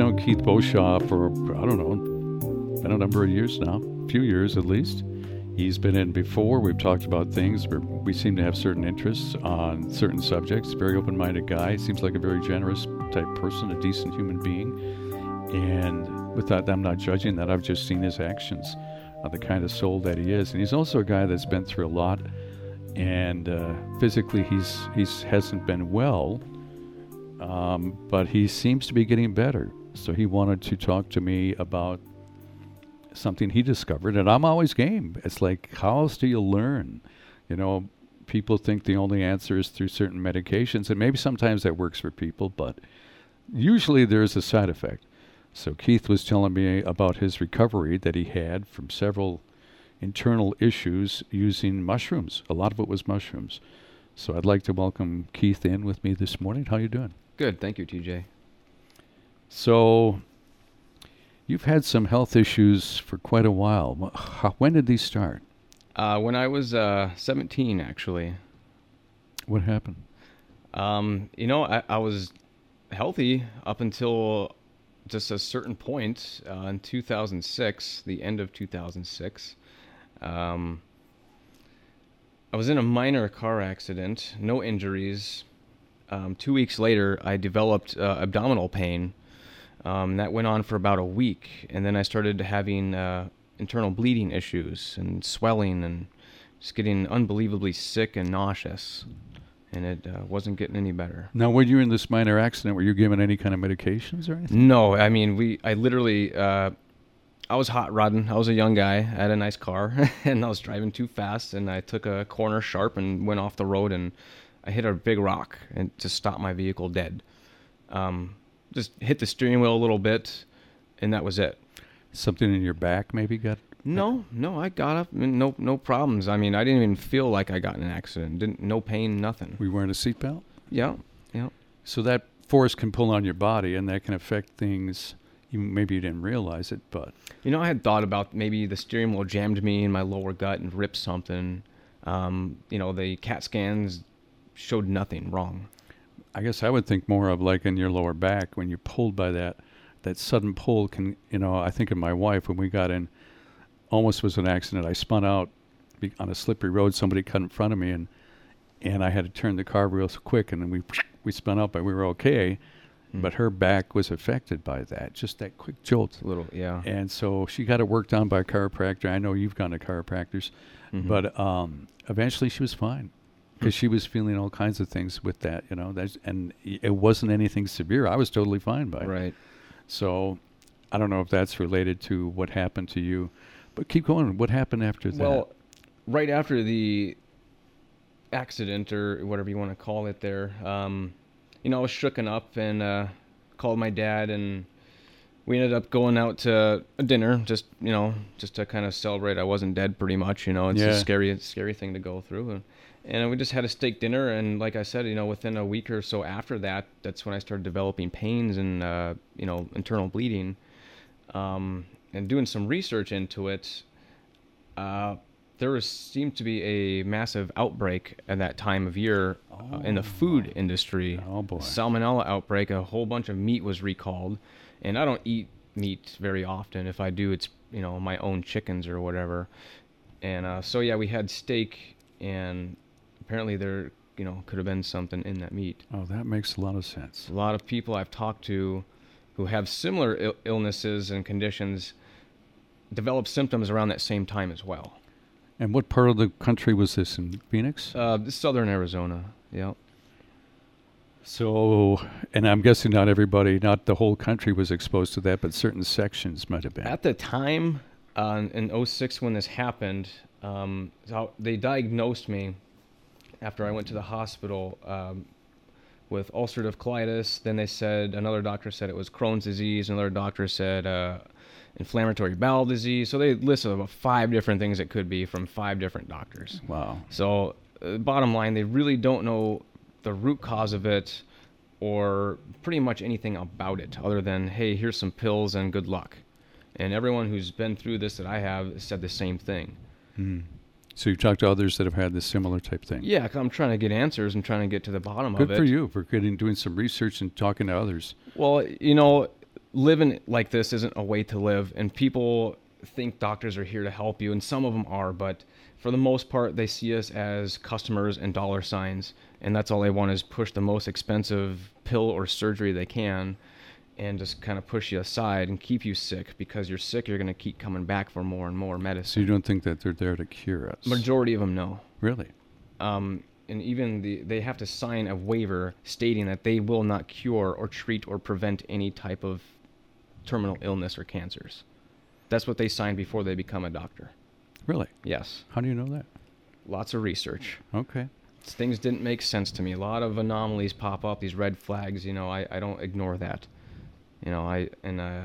Known Keith Beauchamp for, I don't know, been a number of years now, a few years at least. He's been in before. We've talked about things. We seem to have certain interests on certain subjects. Very open minded guy. Seems like a very generous type person, a decent human being. And with that, I'm not judging that. I've just seen his actions, uh, the kind of soul that he is. And he's also a guy that's been through a lot. And uh, physically, he's he's hasn't been well, um, but he seems to be getting better. So he wanted to talk to me about something he discovered, and I'm always game. It's like, how else do you learn? You know, people think the only answer is through certain medications, and maybe sometimes that works for people, but usually there's a side effect. So Keith was telling me about his recovery that he had from several internal issues using mushrooms. A lot of it was mushrooms. So I'd like to welcome Keith in with me this morning. How you doing? Good, thank you, TJ. So you've had some health issues for quite a while. When did these start? Uh, when I was uh, 17, actually. What happened? Um, you know, I, I was healthy up until just a certain point uh, in 2006, the end of 2006. Um, I was in a minor car accident, no injuries. Um, two weeks later, I developed uh, abdominal pain. Um, that went on for about a week, and then I started having uh, internal bleeding issues and swelling and just getting unbelievably sick and nauseous and it uh, wasn't getting any better. Now, when you were in this minor accident, were you given any kind of medications or anything? No, I mean, we. I literally, uh, I was hot rodding. I was a young guy. I had a nice car, and I was driving too fast, and I took a corner sharp and went off the road, and I hit a big rock and just stopped my vehicle dead. Um, just hit the steering wheel a little bit, and that was it. Something in your back maybe got no, no, I got up, no, no problems. I mean, I didn't even feel like I got in an accident. Didn't, no pain, nothing. Were you wearing a seatbelt? Yeah, yeah. So that force can pull on your body, and that can affect things. You, maybe you didn't realize it, but you know, I had thought about maybe the steering wheel jammed me in my lower gut and ripped something. Um, you know, the CAT scans showed nothing wrong. I guess I would think more of like in your lower back when you're pulled by that. That sudden pull can, you know, I think of my wife when we got in almost was an accident. I spun out on a slippery road. Somebody cut in front of me, and and I had to turn the car real quick, and then we we spun up, and we were okay. Mm. But her back was affected by that, just that quick jolt. A little, yeah. And so she got it worked on by a chiropractor. I know you've gone to chiropractors, mm-hmm. but um, eventually she was fine because she was feeling all kinds of things with that, you know. That's, and it wasn't anything severe. I was totally fine by it. Right. So I don't know if that's related to what happened to you but keep going. What happened after that? Well, right after the accident or whatever you want to call it, there, um, you know, I was shooken up and uh, called my dad, and we ended up going out to a dinner, just you know, just to kind of celebrate I wasn't dead, pretty much. You know, it's yeah. a scary, scary thing to go through. And, and we just had a steak dinner, and like I said, you know, within a week or so after that, that's when I started developing pains and uh, you know internal bleeding. Um, and doing some research into it, uh, there was, seemed to be a massive outbreak at that time of year oh, uh, in the food boy. industry. Oh boy! Salmonella outbreak. A whole bunch of meat was recalled, and I don't eat meat very often. If I do, it's you know my own chickens or whatever. And uh, so yeah, we had steak, and apparently there you know could have been something in that meat. Oh, that makes a lot of sense. A lot of people I've talked to who have similar Il- illnesses and conditions develop symptoms around that same time as well. And what part of the country was this in Phoenix? Uh, southern Arizona. Yeah. So, and I'm guessing not everybody, not the whole country was exposed to that, but certain sections might have been. At the time, uh, in 06 when this happened, um, they diagnosed me after I went to the hospital um, with ulcerative colitis. Then they said, another doctor said it was Crohn's disease. Another doctor said uh, inflammatory bowel disease. So they listed about five different things it could be from five different doctors. Wow. So, uh, bottom line, they really don't know the root cause of it or pretty much anything about it other than, hey, here's some pills and good luck. And everyone who's been through this that I have said the same thing. Mm. So you've talked to others that have had this similar type thing. Yeah, I'm trying to get answers and trying to get to the bottom Good of it. Good for you for getting doing some research and talking to others. Well, you know, living like this isn't a way to live, and people think doctors are here to help you, and some of them are, but for the most part, they see us as customers and dollar signs, and that's all they want is push the most expensive pill or surgery they can, and just kind of push you aside and keep you sick because you're sick. You're going to keep coming back for more and more medicine. So you don't think that they're there to cure us? Majority of them no. Really? Um, and even the they have to sign a waiver stating that they will not cure or treat or prevent any type of terminal illness or cancers. That's what they sign before they become a doctor. Really? Yes. How do you know that? Lots of research. Okay. Things didn't make sense to me. A lot of anomalies pop up, these red flags, you know, I, I don't ignore that. You know, I and uh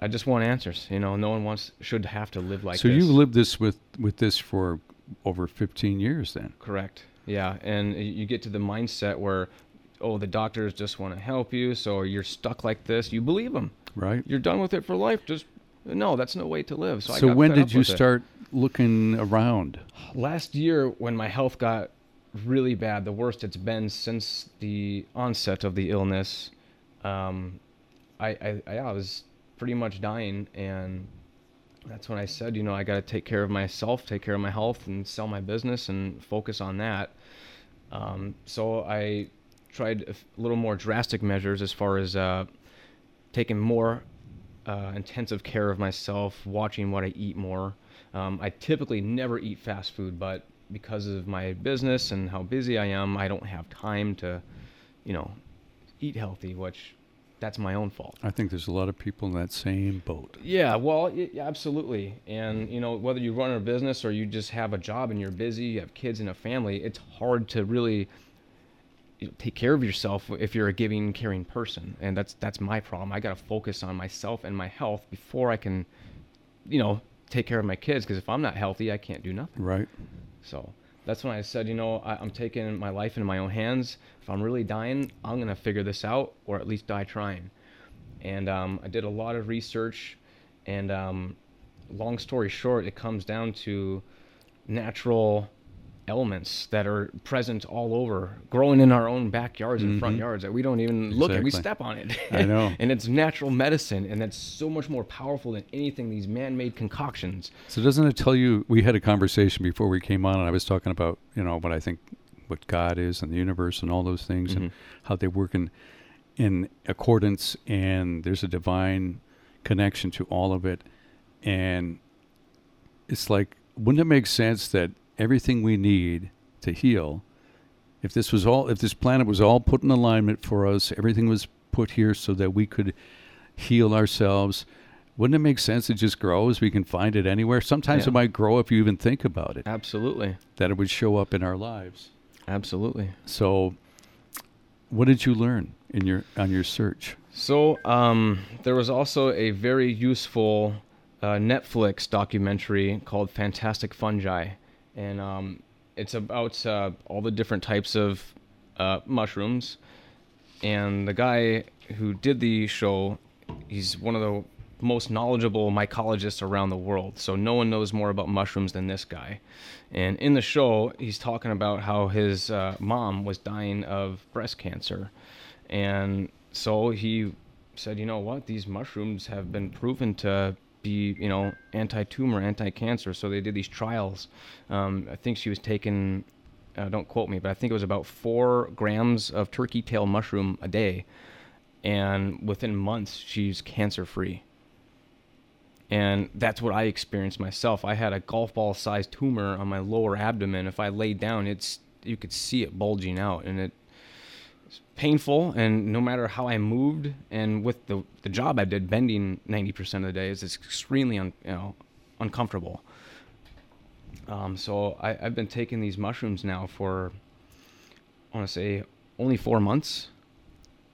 I just want answers. You know, no one wants should have to live like this. so this. you lived this with with this for over 15 years then. Correct. Yeah, and you get to the mindset where, oh, the doctors just want to help you, so you're stuck like this. You believe them. Right? You're done with it for life. Just no, that's no way to live. So, I So when did you with it. start looking around? Last year, when my health got really bad, the worst it's been since the onset of the illness, um, I, I, I, I was pretty much dying, and that's when I said, you know, I got to take care of myself, take care of my health, and sell my business and focus on that. Um, so I tried a little more drastic measures as far as uh, taking more uh, intensive care of myself, watching what I eat more. Um, I typically never eat fast food, but because of my business and how busy I am, I don't have time to, you know, eat healthy, which that's my own fault. I think there's a lot of people in that same boat. Yeah, well, yeah, absolutely. And you know, whether you run a business or you just have a job and you're busy, you have kids and a family, it's hard to really take care of yourself if you're a giving, caring person. And that's that's my problem. I got to focus on myself and my health before I can, you know, take care of my kids. Because if I'm not healthy, I can't do nothing. Right? So that's when I said, you know, I, I'm taking my life into my own hands. If I'm really dying, I'm gonna figure this out, or at least die trying. And um, I did a lot of research, and um, long story short, it comes down to natural elements that are present all over, growing in our own backyards and front Mhm. yards that we don't even look at. We step on it. I know. and it's natural medicine, and that's so much more powerful than anything these man-made concoctions. So doesn't it tell you? We had a conversation before we came on, and I was talking about you know what I think, what God is and the universe and all those things, and Mhm. how they work in in accordance, and there's a divine connection to all of it, and it's like, wouldn't it make sense that everything we need to heal, if this was all, if this planet was all put in alignment for us, everything was put here so that we could heal ourselves. Wouldn't it make sense it just grows? We can find it anywhere. Sometimes Yeah. it might grow if you even think about it, Absolutely, that it would show up in our lives. absolutely. So, what did you learn in your on your search? So um, there was also a very useful uh, Netflix documentary called Fantastic Fungi, and um, it's about uh, all the different types of uh, mushrooms. And the guy who did the show, he's one of the most knowledgeable mycologists around the world. So no one knows more about mushrooms than this guy. And in the show, he's talking about how his uh, mom was dying of breast cancer. And so he said, you know what? These mushrooms have been proven to be, you know, anti-tumor, anti-cancer. So they did these trials. Um, I think she was taking, uh, don't quote me, but I think it was about four grams of turkey tail mushroom a day, and within months she's cancer-free. And that's what I experienced myself. I had a golf ball-sized tumor on my lower abdomen. If I laid down, it's you could see it bulging out, and it painful and no matter how I moved and with the the job I did bending 90% of the day is it's extremely un, you know uncomfortable um, so I, I've been taking these mushrooms now for I want to say only four months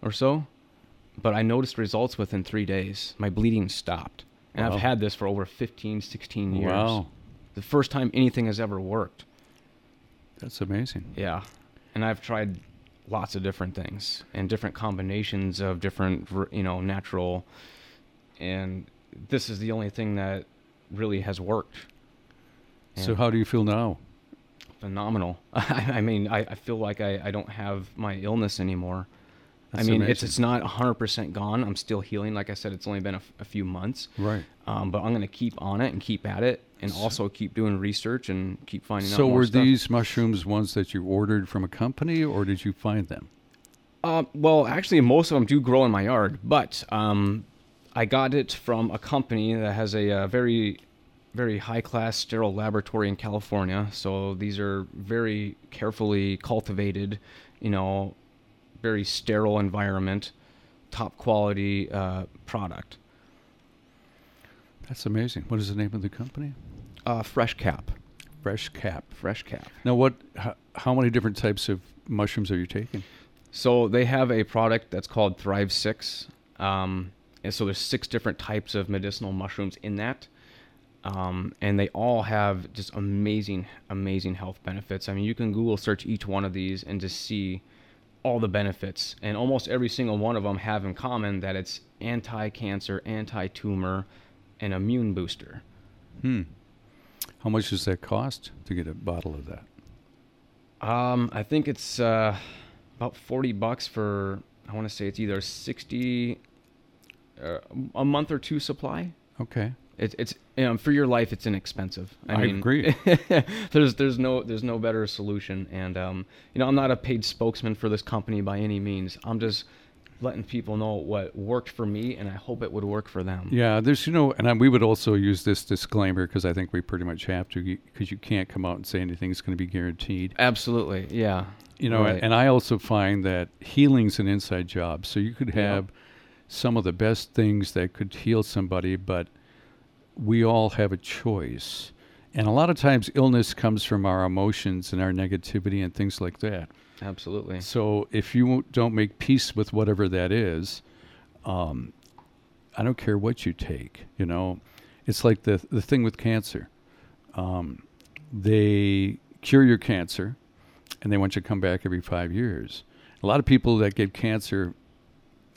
or so but I noticed results within three days my bleeding stopped and Wow. I've had this for over 15 16 years Wow, the first time anything has ever worked that's amazing. yeah. And I've tried lots of different things and different combinations of different, you know, natural. And this is the only thing that really has worked. So, how do you feel now? phenomenal. I, mean, I, I feel like I, I don't have my illness anymore. That's I mean, it's it's not 100% gone. I'm still healing. Like I said, it's only been a, f- a few months. Right. Um, but I'm gonna keep on it and keep at it, and also keep doing research and keep finding out So were stuff. these mushrooms ones that you ordered from a company, or did you find them? Uh, well, actually, most of them do grow in my yard, but um, I got it from a company that has a, uh very, very high class sterile laboratory in California. So these are very carefully cultivated, you know, very sterile environment, top quality uh, product. That's amazing. What is the name of the company? Uh, FreshCap. Fresh Cap. FreshCap. Now, what? How, how many different types of mushrooms are you taking? So they have a product that's called Thrive Six, um, and so there's six different types of medicinal mushrooms in that, um, and they all have just amazing, amazing health benefits. I mean, you can Google search each one of these and just see all the benefits, and almost every single one of them have in common that it's anti-cancer, anti-tumor, and immune booster. Hmm. How much does that cost to get a bottle of that? Um, I think it's uh, about forty bucks for. I want to say it's either sixty, uh, a month or two supply. Okay. It's it's you know for your life it's inexpensive. I, I mean, agree. there's there's no there's no better solution, and um, you know I'm not a paid spokesman for this company by any means. I'm just letting people know what worked for me, and I hope it would work for them. Yeah, there's you know, and I, we would also use this disclaimer because I think we pretty much have to because you can't come out and say anything's going to be guaranteed. Absolutely, yeah. You know, Right. and I also find that healing's an inside job. So you could have some of the best things that could heal somebody, but we all have a choice. And a lot of times illness comes from our emotions and our negativity and things like that. Absolutely. So if you don't make peace with whatever that is, um, I don't care what you take. You know, it's like the the thing with cancer. Um, they cure your cancer, and they want you to come back every five years. A lot of people that get cancer,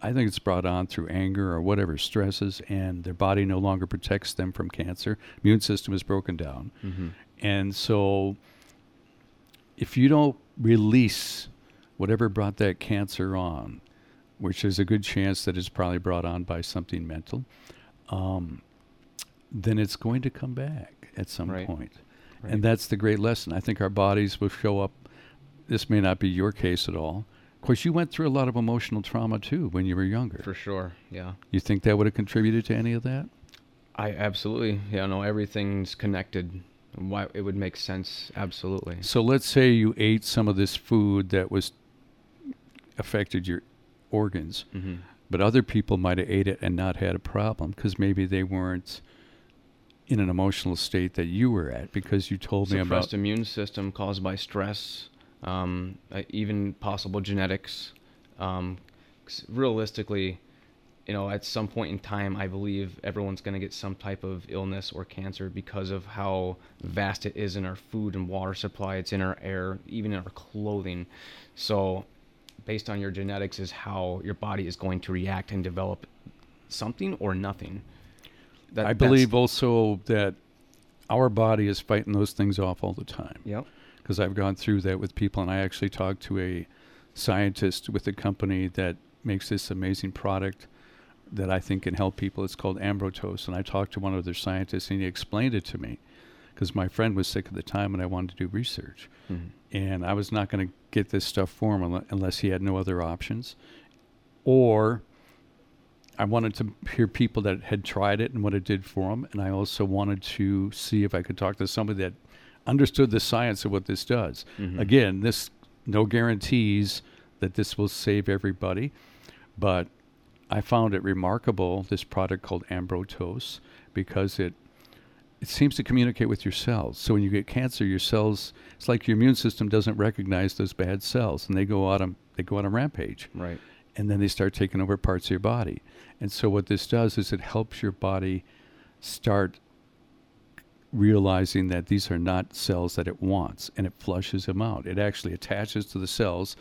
I think it's brought on through anger or whatever stresses, and their body no longer protects them from cancer. Immune system is broken down, hmm and so if you don't release whatever brought that cancer on, which is a good chance that it's probably brought on by something mental, um, then it's going to come back at some Right. point. Right. And that's the great lesson. I think our bodies will show up. This may not be your case at all. Of course, you went through a lot of emotional trauma too when you were younger. For sure, yeah. You think that would have contributed to any of that? I absolutely, yeah, no, everything's connected. Why it would make sense, absolutely. So let's say you ate some of this food that was affected your organs, hmm but other people might have ate it and not had a problem because maybe they weren't in an emotional state that you were at because you told me Suppressed about immune system caused by stress, um, uh, even possible genetics. Um, realistically, you know, at some point in time, I believe everyone's going to get some type of illness or cancer because of how vast it is in our food and water supply. It's in our air, even in our clothing. So, based on your genetics, is how your body is going to react and develop something or nothing. That- I believe also that our body is fighting those things off all the time Yep. because I've gone through that with people and I actually talked to a scientist with a company that makes this amazing product that I think can help people. It's called Ambrotose and I talked to one of their scientists and he explained it to me because my friend was sick at the time and I wanted to do research Mhm. and I was not going to get this stuff for him unless he had no other options, or I wanted to hear people that had tried it and what it did for them, and I also wanted to see if I could talk to somebody that understood the science of what this does. Mhm. Again, this no guarantees that this will save everybody, but I found it remarkable this product called Ambrotose because it it seems to communicate with your cells. So when you get cancer, your cells it's like your immune system doesn't recognize those bad cells and they go out on they go on a rampage Right. and then they start taking over parts of your body. And so what this does is it helps your body start realizing that these are not cells that it wants and it flushes them out. It actually attaches to the cells,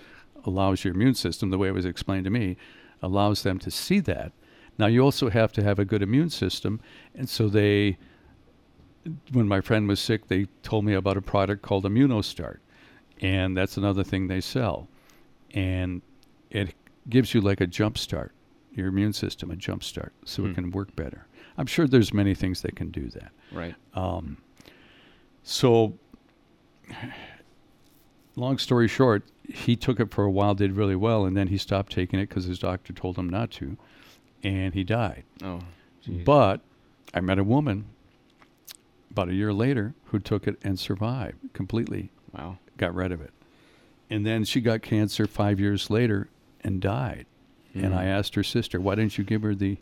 allows your immune system, the way it was explained to me, allows them to see that. Now you also have to have a good immune system, and so they when my friend was sick, they told me about a product called Immunostart, and that's another thing they sell, and it gives you like a jump start, your immune system a jump start, so Hmm. it can work better. I'm sure there's many things that can do that. Right. Um, so, long story short, he took it for a while, did really well, and then he stopped taking it because his doctor told him not to, and he died. Oh. geez. But I met a woman about a year later who took it and survived completely, wow. got rid of it. And then she got cancer five years later and died. And Mm. I asked her sister, why didn't you give her the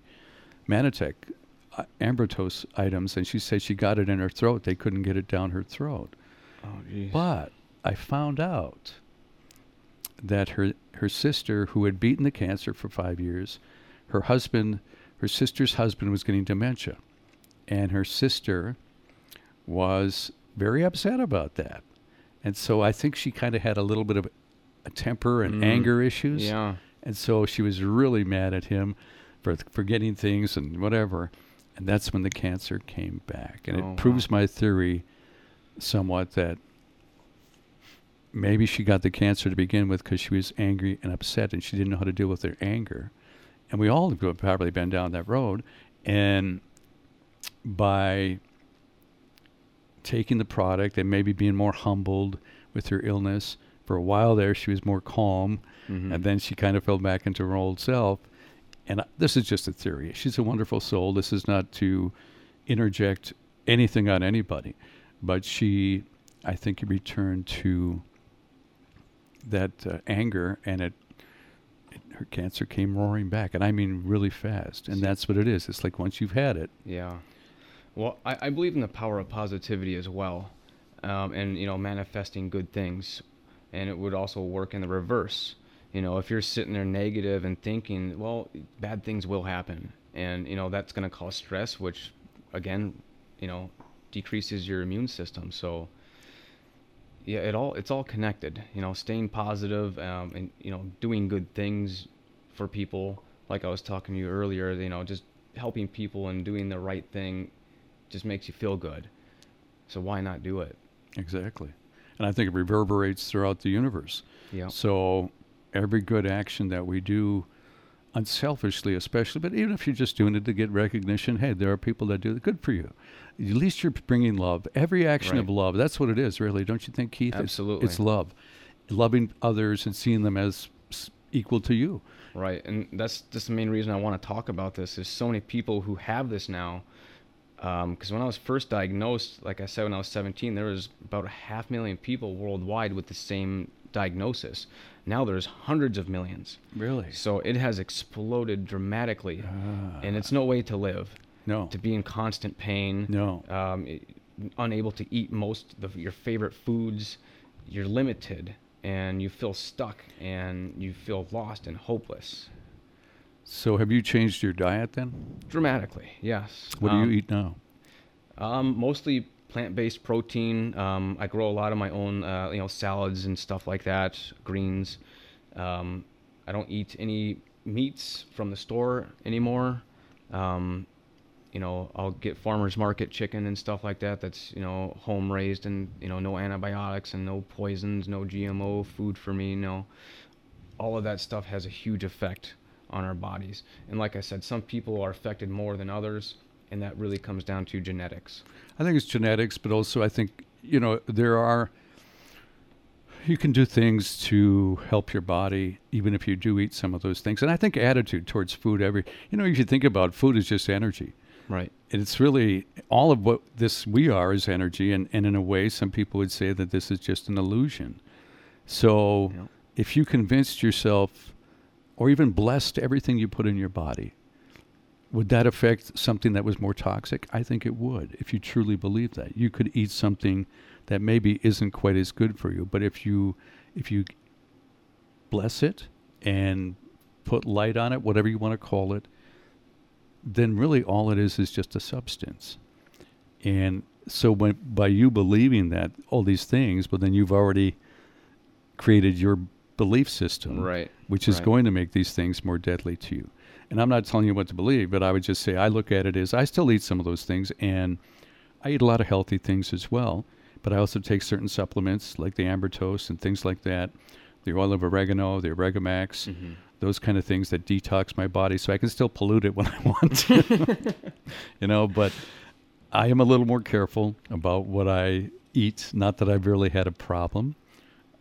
Mannatech uh, Ambrotose items? And she said she got it in her throat. They couldn't get it down her throat. Oh, geez. But I found out that her her sister, who had beaten the cancer for five years, her husband, her sister's husband, was getting dementia, and her sister was very upset about that, and so I think she kind of had a little bit of a temper and Mm. anger issues, Yeah. and so she was really mad at him for forgetting things and whatever, and that's when the cancer came back, and Oh, it wow. proves my theory somewhat that maybe she got the cancer to begin with because she was angry and upset and she didn't know how to deal with her anger. And we all have probably been down that road. And by taking the product and maybe being more humbled with her illness, for a while there she was more calm Mhm. and then she kind of fell back into her old self. And I- this is just a theory. She's a wonderful soul. This is not to interject anything on anybody, but she, I think, returned to that uh, anger, and it, it, her cancer came roaring back, and I mean really fast. And that's what it is. It's like once you've had it, Yeah. Well, I, I believe in the power of positivity as well, um, and you know, manifesting good things, and it would also work in the reverse. You know, if you're sitting there negative and thinking, well, bad things will happen, and you know that's going to cause stress, which, again, you know, decreases your immune system. So, yeah, it all it's all connected. You know, staying positive, um, and you know, doing good things for people. Like I was talking to you earlier, you know, just helping people and doing the right thing just makes you feel good. So why not do it? exactly. And I think it reverberates throughout the universe. Yeah. So every good action that we do, unselfishly especially, but even if you're just doing it to get recognition, hey, there are people that do it. Good for you. At least you're bringing love. Every action of love, that's what it is, really. Don't you think, Keith? Absolutely. It's, love. Loving others and seeing them as equal to you. Right, and that's just the main reason I want to talk about this. Is so many people who have this now. Um, because when I was first diagnosed, like I said, when I was 17, there was about a half million people worldwide with the same diagnosis. Now there's hundreds of millions. Really? So it has exploded dramatically, Ah. and it's no way to live. no. To be in constant pain. No. um, i- unable to eat most of your favorite foods, you're limited and you feel stuck and you feel lost and hopeless. So have you changed your diet then? Dramatically, yes. What do Um, you eat now? Um, mostly plant-based protein. Um, I grow a lot of my own, uh, you know, salads and stuff like that, greens. Um, I don't eat any meats from the store anymore. Um, you know, I'll get farmers market chicken and stuff like that. That's you know home raised and you know no antibiotics and no poisons, no GMO food for me. You No, all of that stuff has a huge effect on our bodies. And like I said, some people are affected more than others, and that really comes down to genetics. I think it's genetics, but also I think you know there are. You can do things to help your body, even if you do eat some of those things. And I think attitude towards food, every you know, if you think about food, is just energy. Right. And it's really all of what this we are is energy, and, and in a way, some people would say that this is just an illusion. So, if you convinced yourself, or even blessed everything you put in your body, would that affect something that was more toxic? I think it would. If you truly believe that, you could eat something that maybe isn't quite as good for you, but if you if you bless it and put light on it, whatever you want to call it, then really all it is is just a substance. And so when by you believing that all these things, but then you've already created your belief system, Right. which is right. going to make these things more deadly to you. And I'm not telling you what to believe, but I would just say I look at it as I still eat some of those things and I eat a lot of healthy things as well, but I also take certain supplements like the Ambrotose and things like that, the oil of oregano, the oregamax, Mhm. those kind of things that detox my body so I can still pollute it when I want to. you know, but I am a little more careful about what I eat. Not that I've really had a problem,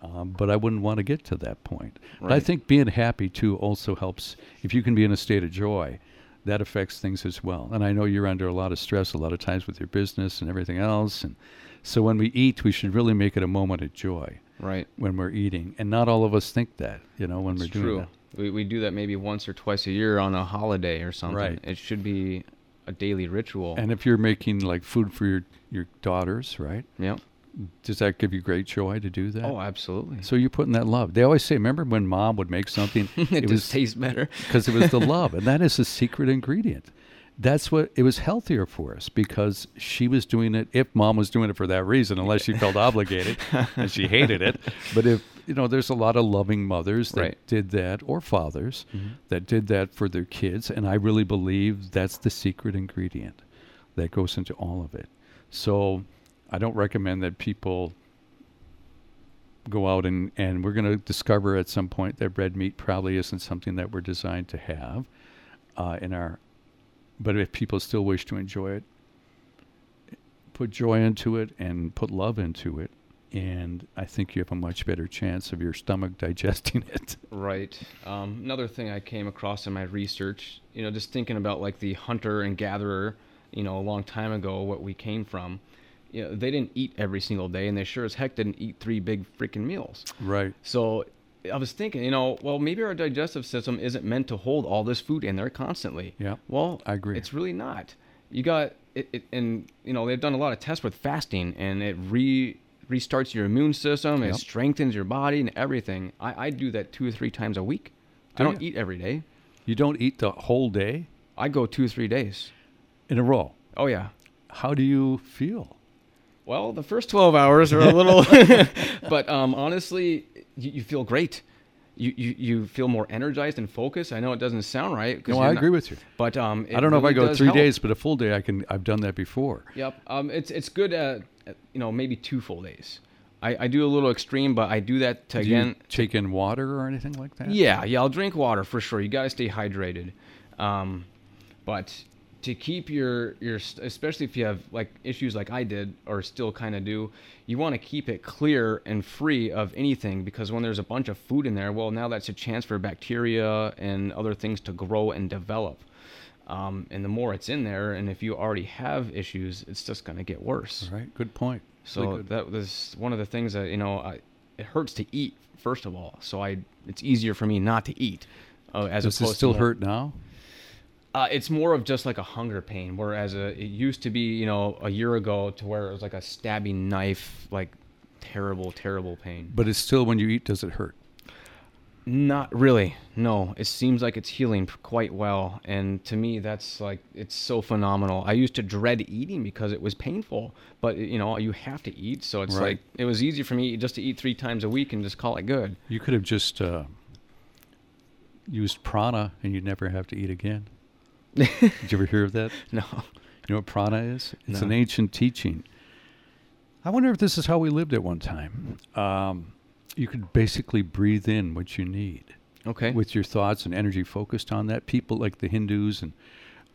um, but I wouldn't want to get to that point. But I think being happy too also helps. If you can be in a state of joy, that affects things as well. And I know you're under a lot of stress a lot of times with your business and everything else. And so when we eat, we should really make it a moment of joy Right. when we're eating. And not all of us think that, you know, when It's we're doing true. that. We, we do that maybe once or twice a year on a holiday or something. Right. It should be a daily ritual. And if you're making like food for your, your daughters, right? yep. Does that give you great joy to do that? Oh, absolutely. So you're putting that love. They always say, remember when mom would make something? it, was just tastes better. because it was the love, and that is the secret ingredient. That's what it was healthier for us because she was doing it. If mom was doing it for that reason, unless she felt obligated and she hated it, but if you know, there's a lot of loving mothers that Right. did that, or fathers Mhm. that did that for their kids, and I really believe that's the secret ingredient that goes into all of it. So, I don't recommend that people go out and, and we're going to discover at some point that red meat probably isn't something that we're designed to have uh, in our but if people still wish to enjoy it put joy into it and put love into it and i think you have a much better chance of your stomach digesting it Right. Um, another thing I came across in my research, you know, just thinking about like the hunter and gatherer, you know, a long time ago, what we came from. You know, they didn't eat every single day, and they sure as heck didn't eat three big freaking meals. right So I was thinking, you know, well, maybe our digestive system isn't meant to hold all this food in there constantly. Yeah, Well, I agree. It's really not. You got it, it and you know they've done a lot of tests with fasting, and it re restarts your immune system. Yep. It strengthens your body and everything. I, I do that two or three times a week. Do I don't ya? eat every day. you don't eat the whole day I go two or three days. in a row Oh yeah. how do you feel Well, the first 12 hours are a little, but um, honestly, you, you feel great. You, you you feel more energized and focused. I know it doesn't sound right. no i not- agree with you But um, i don't know if i go three help. days but a full day i can i've done that before Yep. Um, it's it's good at, you know maybe two full days. I, I do a little extreme, but I do that to do again. take in water or anything like that Yeah, yeah. I'll drink water for sure. You gotta stay hydrated. Um, but to keep your your especially if you have like issues like I did or still kind of do, you want to keep it clear and free of anything because when there's a bunch of food in there, well, now that's a chance for bacteria and other things to grow and develop. Um, and the more it's in there, and if you already have issues, it's just gonna get worse. All right good point So Really good. that was one of the things that you know, I, it hurts to eat first of all. So I, it's easier for me not to eat. Uh, as does it opposed still to hurt now Uh, it's more of just like a hunger pain, whereas a, it used to be, you know, a year ago to where it was like a stabbing knife, like terrible, terrible pain. but it's still when you eat does it hurt Not really. No, it seems like it's healing quite well, and to me, that's like it's so phenomenal. I used to dread eating because it was painful, but you know, you have to eat, so it's Right. like it was easy for me just to eat three times a week and just call it good. You could have just uh, used prana and you'd never have to eat again. Did you ever hear of that? No. You know what prana is? It's No. an ancient teaching. I wonder if this is how we lived at one time. Um, you could basically breathe in what you need Okay. with your thoughts and energy focused on that. People like the Hindus and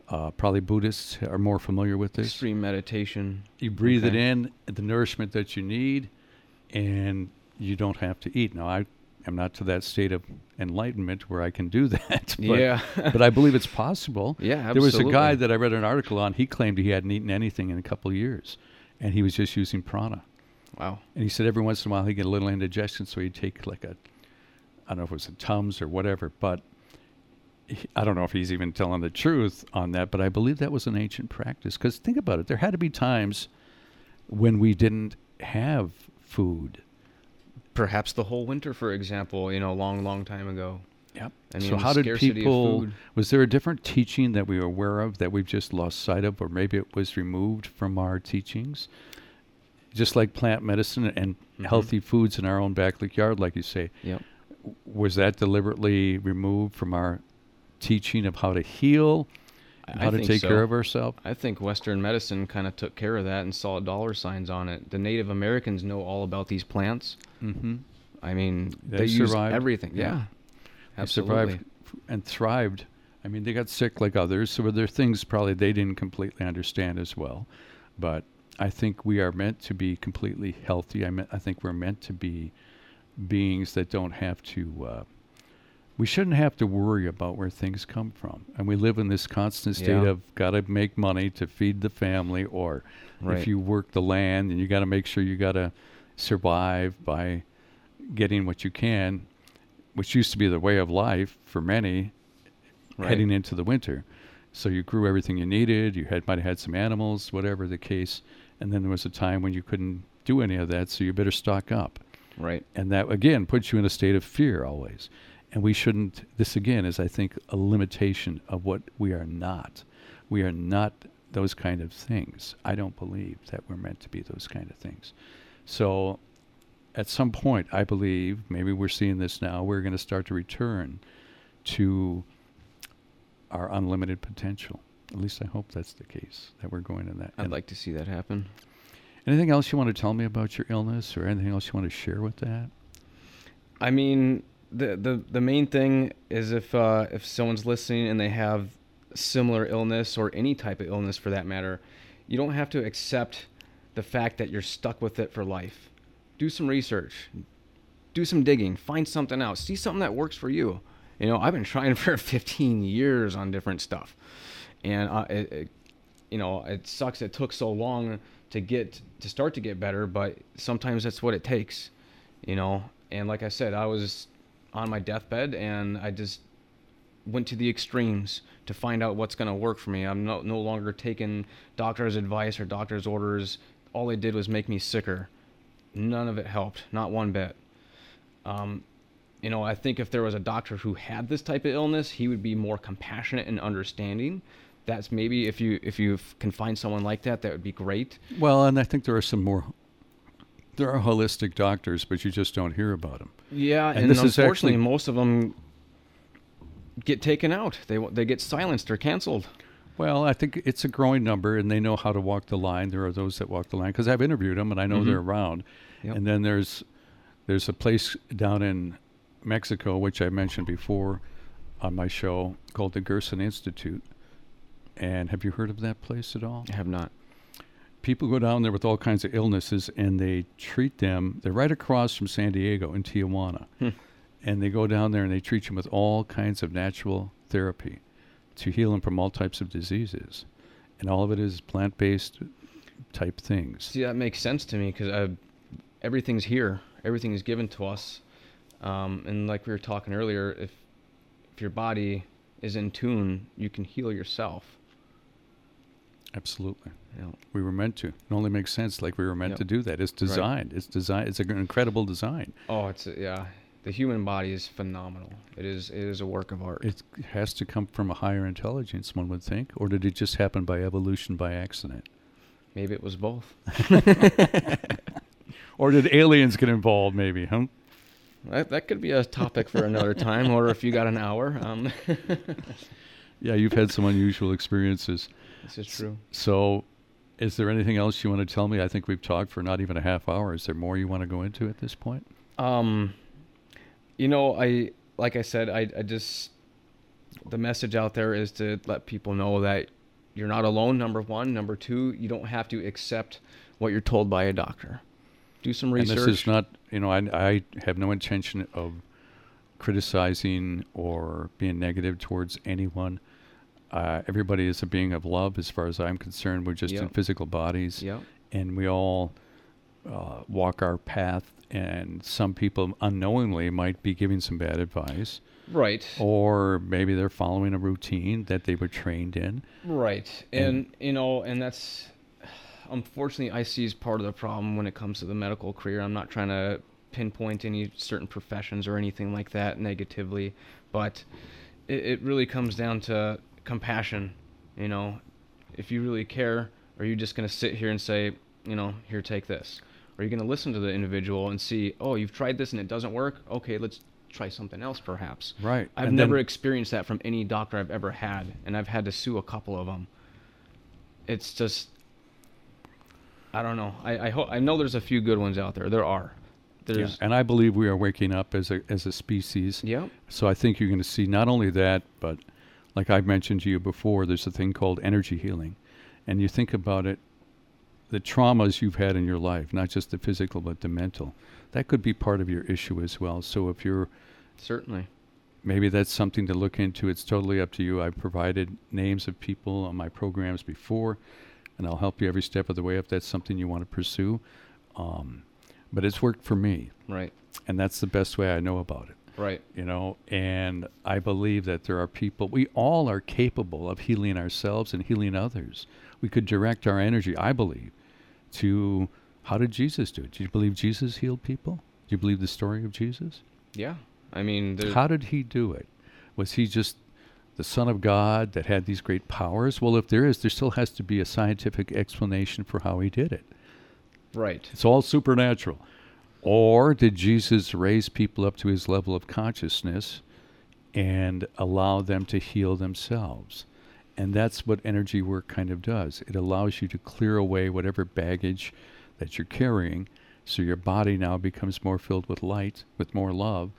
uh, probably Buddhists are more familiar with this. extreme meditation. You breathe it in, the nourishment that you need, and you don't have to eat. Now, I am not to that state of enlightenment where I can do that. But, yeah. but I believe it's possible. yeah. absolutely. There was a guy that I read an article on. He claimed he hadn't eaten anything in a couple of years, and he was just using prana. Wow. And he said every once in a while he'd get a little indigestion, so he'd take like a, I don't know if it was a Tums or whatever, but he, I don't know if he's even telling the truth on that, but I believe that was an ancient practice. Because think about it, there had to be times when we didn't have food. Perhaps the whole winter, for example, you know, a long, long time ago. Yep. I so how did people? Was there a different teaching that we were aware of that we've just lost sight of, or maybe it was removed from our teachings? Just like plant medicine and Mhm. healthy foods in our own backyard, like you say, Yep. was that deliberately removed from our teaching of how to heal, I how to take so. care of ourselves? I think Western medicine kind of took care of that and saw dollar signs on it. The Native Americans know all about these plants. Mm-hmm. I mean, They they, survived. everything. Yeah. Yeah, They absolutely. survived and thrived. I mean, they got sick like others, so there are things probably they didn't completely understand as well. But I think we are meant to be completely healthy. I, me- I think we're meant to be beings that don't have to. Uh, we shouldn't have to worry about where things come from, and we live in this constant state Yeah. of got to make money to feed the family, or Right. if you work the land and you got to make sure you got to survive by getting what you can, which used to be the way of life for many Right. heading into the winter. So you grew everything you needed. You had might have had some animals, whatever the case, and then there was a time when you couldn't do any of that, so you better stock up. Right. And that again puts you in a state of fear always. And we shouldn't. This again is, I think, a limitation of what we are not. We are not those kind of things. I don't believe that we're meant to be those kind of things. So, at some point, I believe maybe we're seeing this now. We're going to start to return to our unlimited potential. At least I hope that's the case. That we're going in that. I'd like to see that happen. anything else you want to tell me about your illness, or anything else you want to share with that? I mean, the the the main thing is if uh, if someone's listening and they have similar illness or any type of illness for that matter, you don't have to accept the fact that you're stuck with it for life. Do some research, do some digging, find something out, see something that works for you. You know, I've been trying for 15 years on different stuff, and uh, it, it, you know, it sucks. It took so long to get to start to get better, but sometimes that's what it takes. You know, and like I said, I was on my deathbed, and I just went to the extremes to find out what's going to work for me. I'm no, no longer taking doctor's advice or doctor's orders. All they did was make me sicker. None of it helped, not one bit. Um, you know, I think if there was a doctor who had this type of illness, he would be more compassionate and understanding. That's maybe if you if you can find someone like that, that would be great. Well, and I think there are some more. There are holistic doctors, but you just don't hear about them. Yeah, And and, this is unfortunately, actually- most of them get taken out. They they get silenced or canceled. Well, I think it's a growing number, and they know how to walk the line. There are those that walk the line because I've interviewed them, and I know Mhm. they're around. Yep. And then there's there's a place down in Mexico, which I mentioned before on my show, called the Gerson Institute. And have you heard of that place at all? I have not. people go down there with all kinds of illnesses and they treat them. They're right across from San Diego in Tijuana. Hmm. And they go down there and they treat them with all kinds of natural therapy to heal them from all types of diseases. And all of it is plant based type things. See, that makes sense to me because everything's here. Everything is given to us. Um, and like we were talking earlier, if if your body is in tune, you can heal yourself. Absolutely. Know, We were meant to. It only makes sense like we were meant Yep. to do that. It's designed. It's designed. It's an incredible design. oh, it's yeah. The human body is phenomenal. It is it is a work of art. It has to come from a higher intelligence, one would think. Or did it just happen by evolution by accident? Maybe it was both. Or did aliens get involved, maybe, huh? That, that could be a topic for another time, or if you got an hour. Um, Yeah, you've had some unusual experiences. this is true. So, is there anything else you want to tell me? I think we've talked for not even a half hour. Is there more you want to go into at this point? Um, you know, I like I said, I I just the message out there is to let people know that you're not alone. Number one, number two, you don't have to accept what you're told by a doctor. Do some research. And this is not, you know, I, I have no intention of criticizing or being negative towards anyone. Uh, everybody is a being of love, as far as I'm concerned. We're just in physical bodies. Yep. and we all uh, walk our path. And some people unknowingly might be giving some bad advice, Right. or maybe they're following a routine that they were trained in. Right. And, you know, and that's unfortunately I see as part of the problem when it comes to the medical career. I'm not trying to pinpoint any certain professions or anything like that negatively, but it, it really comes down to compassion. You know, if you really care, are you just going to sit here and say, you know, here, take this? Are you going to listen to the individual and see, oh, you've tried this and it doesn't work? Okay, let's try something else perhaps. Right. I've And never then- experienced that from any doctor I've ever had, and I've had to sue a couple of them. It's just, I don't know. I I, I know there's a few good ones out there. There are, There's yeah. And I believe we are waking up as a as a species. yeah, So I think you're going to see not only that, but like I've mentioned to you before, there's a thing called energy healing. And you think about it, the traumas you've had in your life, not just the physical, but the mental, that could be part of your issue as well. So if you're, certainly. maybe that's something to look into, it's totally up to you. I've provided names of people on my programs before, and I'll help you every step of the way if that's something you want to pursue. Um, but it's worked for me, Right. and that's the best way I know about it Right. you know and i believe that there are people we all are capable of healing ourselves and healing others we could direct our energy i believe to how did jesus do it do you believe jesus healed people do you believe the story of jesus Yeah. I mean, how did he do it was he just the son of god that had these great powers well if there is there still has to be a scientific explanation for how he did it right. it's all supernatural. Or did Jesus raise people up to his level of consciousness and allow them to heal themselves? And that's what energy work kind of does. It allows you to clear away whatever baggage that you're carrying so your body now becomes more filled with light, with more love,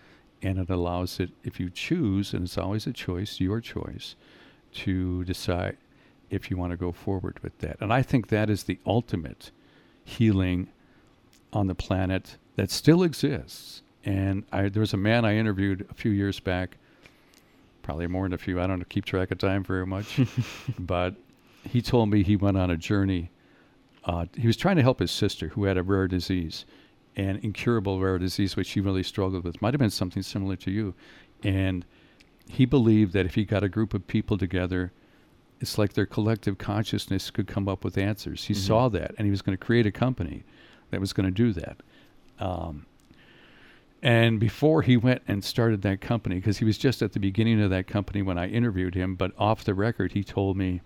and it allows it, if you choose, and it's always a choice, your choice, to decide if you want to go forward with that. And I think that is the ultimate healing on the planet that still exists. And I, there was a man I interviewed a few years back, probably more than a few. I don't keep track of time very much, but he told me he went on a journey. Uh, he was trying to help his sister who had a rare disease, an incurable rare disease, which she really struggled with. Might have been something similar to you. And he believed that if he got a group of people together, it's like their collective consciousness could come up with answers. He Mhm. saw that, and he was going to create a company that was going to do that. Um, and before he went and started that company, because he was just at the beginning of that company when I interviewed him, but off the record, he told me,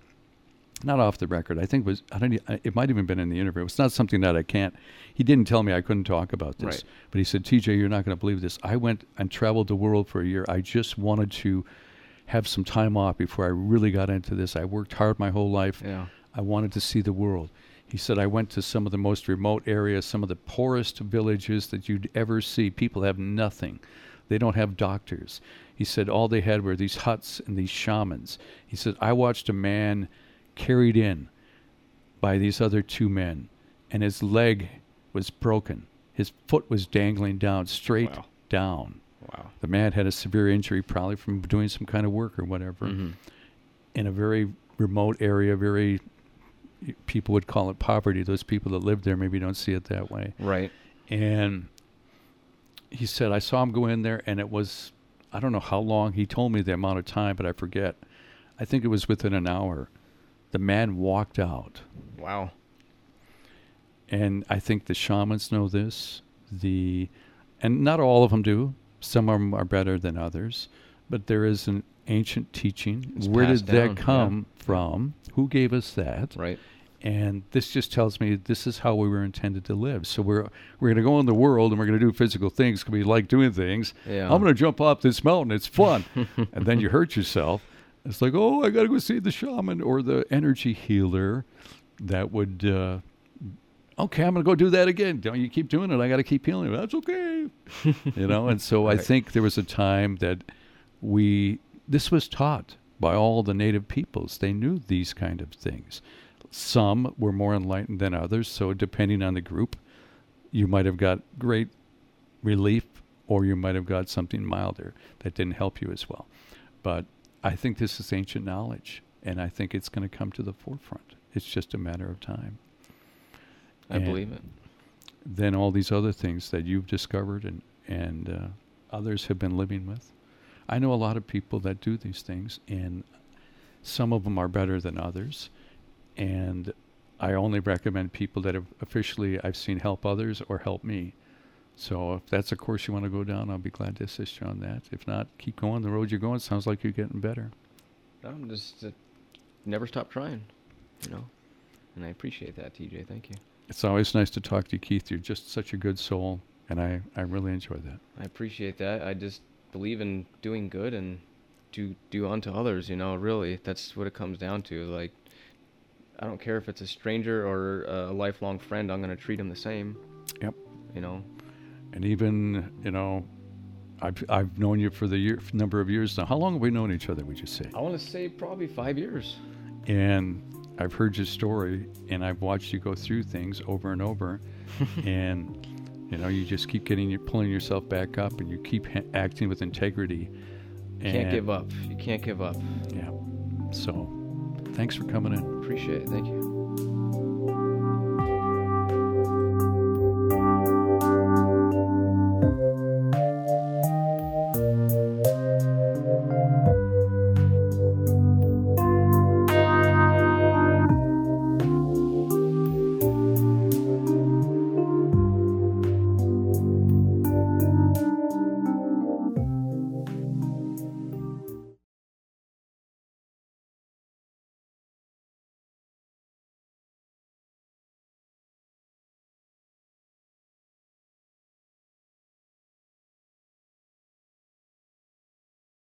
not off the record, I think it was, I don't, it might even been in the interview. It's not something that I can't, he didn't tell me I couldn't talk about this. Right. But he said, TJ, you're not going to believe this. I went and traveled the world for a year. I just wanted to have some time off before I really got into this. I worked hard my whole life. Yeah. I wanted to see the world. He said, I went to some of the most remote areas, some of the poorest villages that you'd ever see. People have nothing. They don't have doctors. He said, all they had were these huts and these shamans. He said, I watched a man carried in by these other two men, and his leg was broken. His foot was dangling down, straight Wow. down. Wow. The man had a severe injury, probably from doing some kind of work or whatever Mhm. in a very remote area, very people would call it poverty. Those people that live there maybe don't see it that way. Right. And he said, I saw him go in there, and it was, I don't know how long. He told me the amount of time, but I forget. I think it was within an hour. The man walked out. Wow. And I think the shamans know this. The, and not all of them do. Some of them are better than others. But there is an ancient teaching. It's Where did down, that yeah. come from? Who gave us that? Right. and this just tells me this is how we were intended to live. So we're we're going to go in the world and we're going to do physical things because we like doing things. Yeah. I'm going to jump off this mountain. It's fun, and then you hurt yourself. It's like, oh, I got to go see the shaman or the energy healer. That would, uh, okay, I'm going to go do that again. Don't you keep doing it? I got to keep healing. That's okay, you know. And so I think there was a time that we this was taught by all the native peoples. They knew these kind of things. Some were more enlightened than others, so depending on the group, you might have got great relief or you might have got something milder that didn't help you as well. But I think this is ancient knowledge and I think it's going to come to the forefront. It's just a matter of time. I And believe it. Then all these other things that you've discovered and and uh, others have been living with. I know a lot of people that do these things, and some of them are better than others. And I only recommend people that have officially I've seen help others or help me. So if that's a course you want to go down, I'll be glad to assist you on that. If not, keep going the road you're going. Sounds like you're getting better. I'm just uh, never stop trying, you know. And I appreciate that, TJ. Thank you. It's always nice to talk to you, Keith. You're just such a good soul, and I, I really enjoy that. I appreciate that. I just believe in doing good and do do unto others. You know, really, that's what it comes down to. Like, I don't care if it's a stranger or a lifelong friend. I'm gonna treat them the same. Yep. You know. and even you know, I've I've known you for the year number of years now. How long have we known each other? Would you say? I want to say probably five years. And I've heard your story, and I've watched you go through things over and over, and you know, you just keep getting you're pulling yourself back up, and you keep ha- acting with integrity. You can't give up. You can't give up. Yeah. So, thanks for coming in. Appreciate it. Thank you.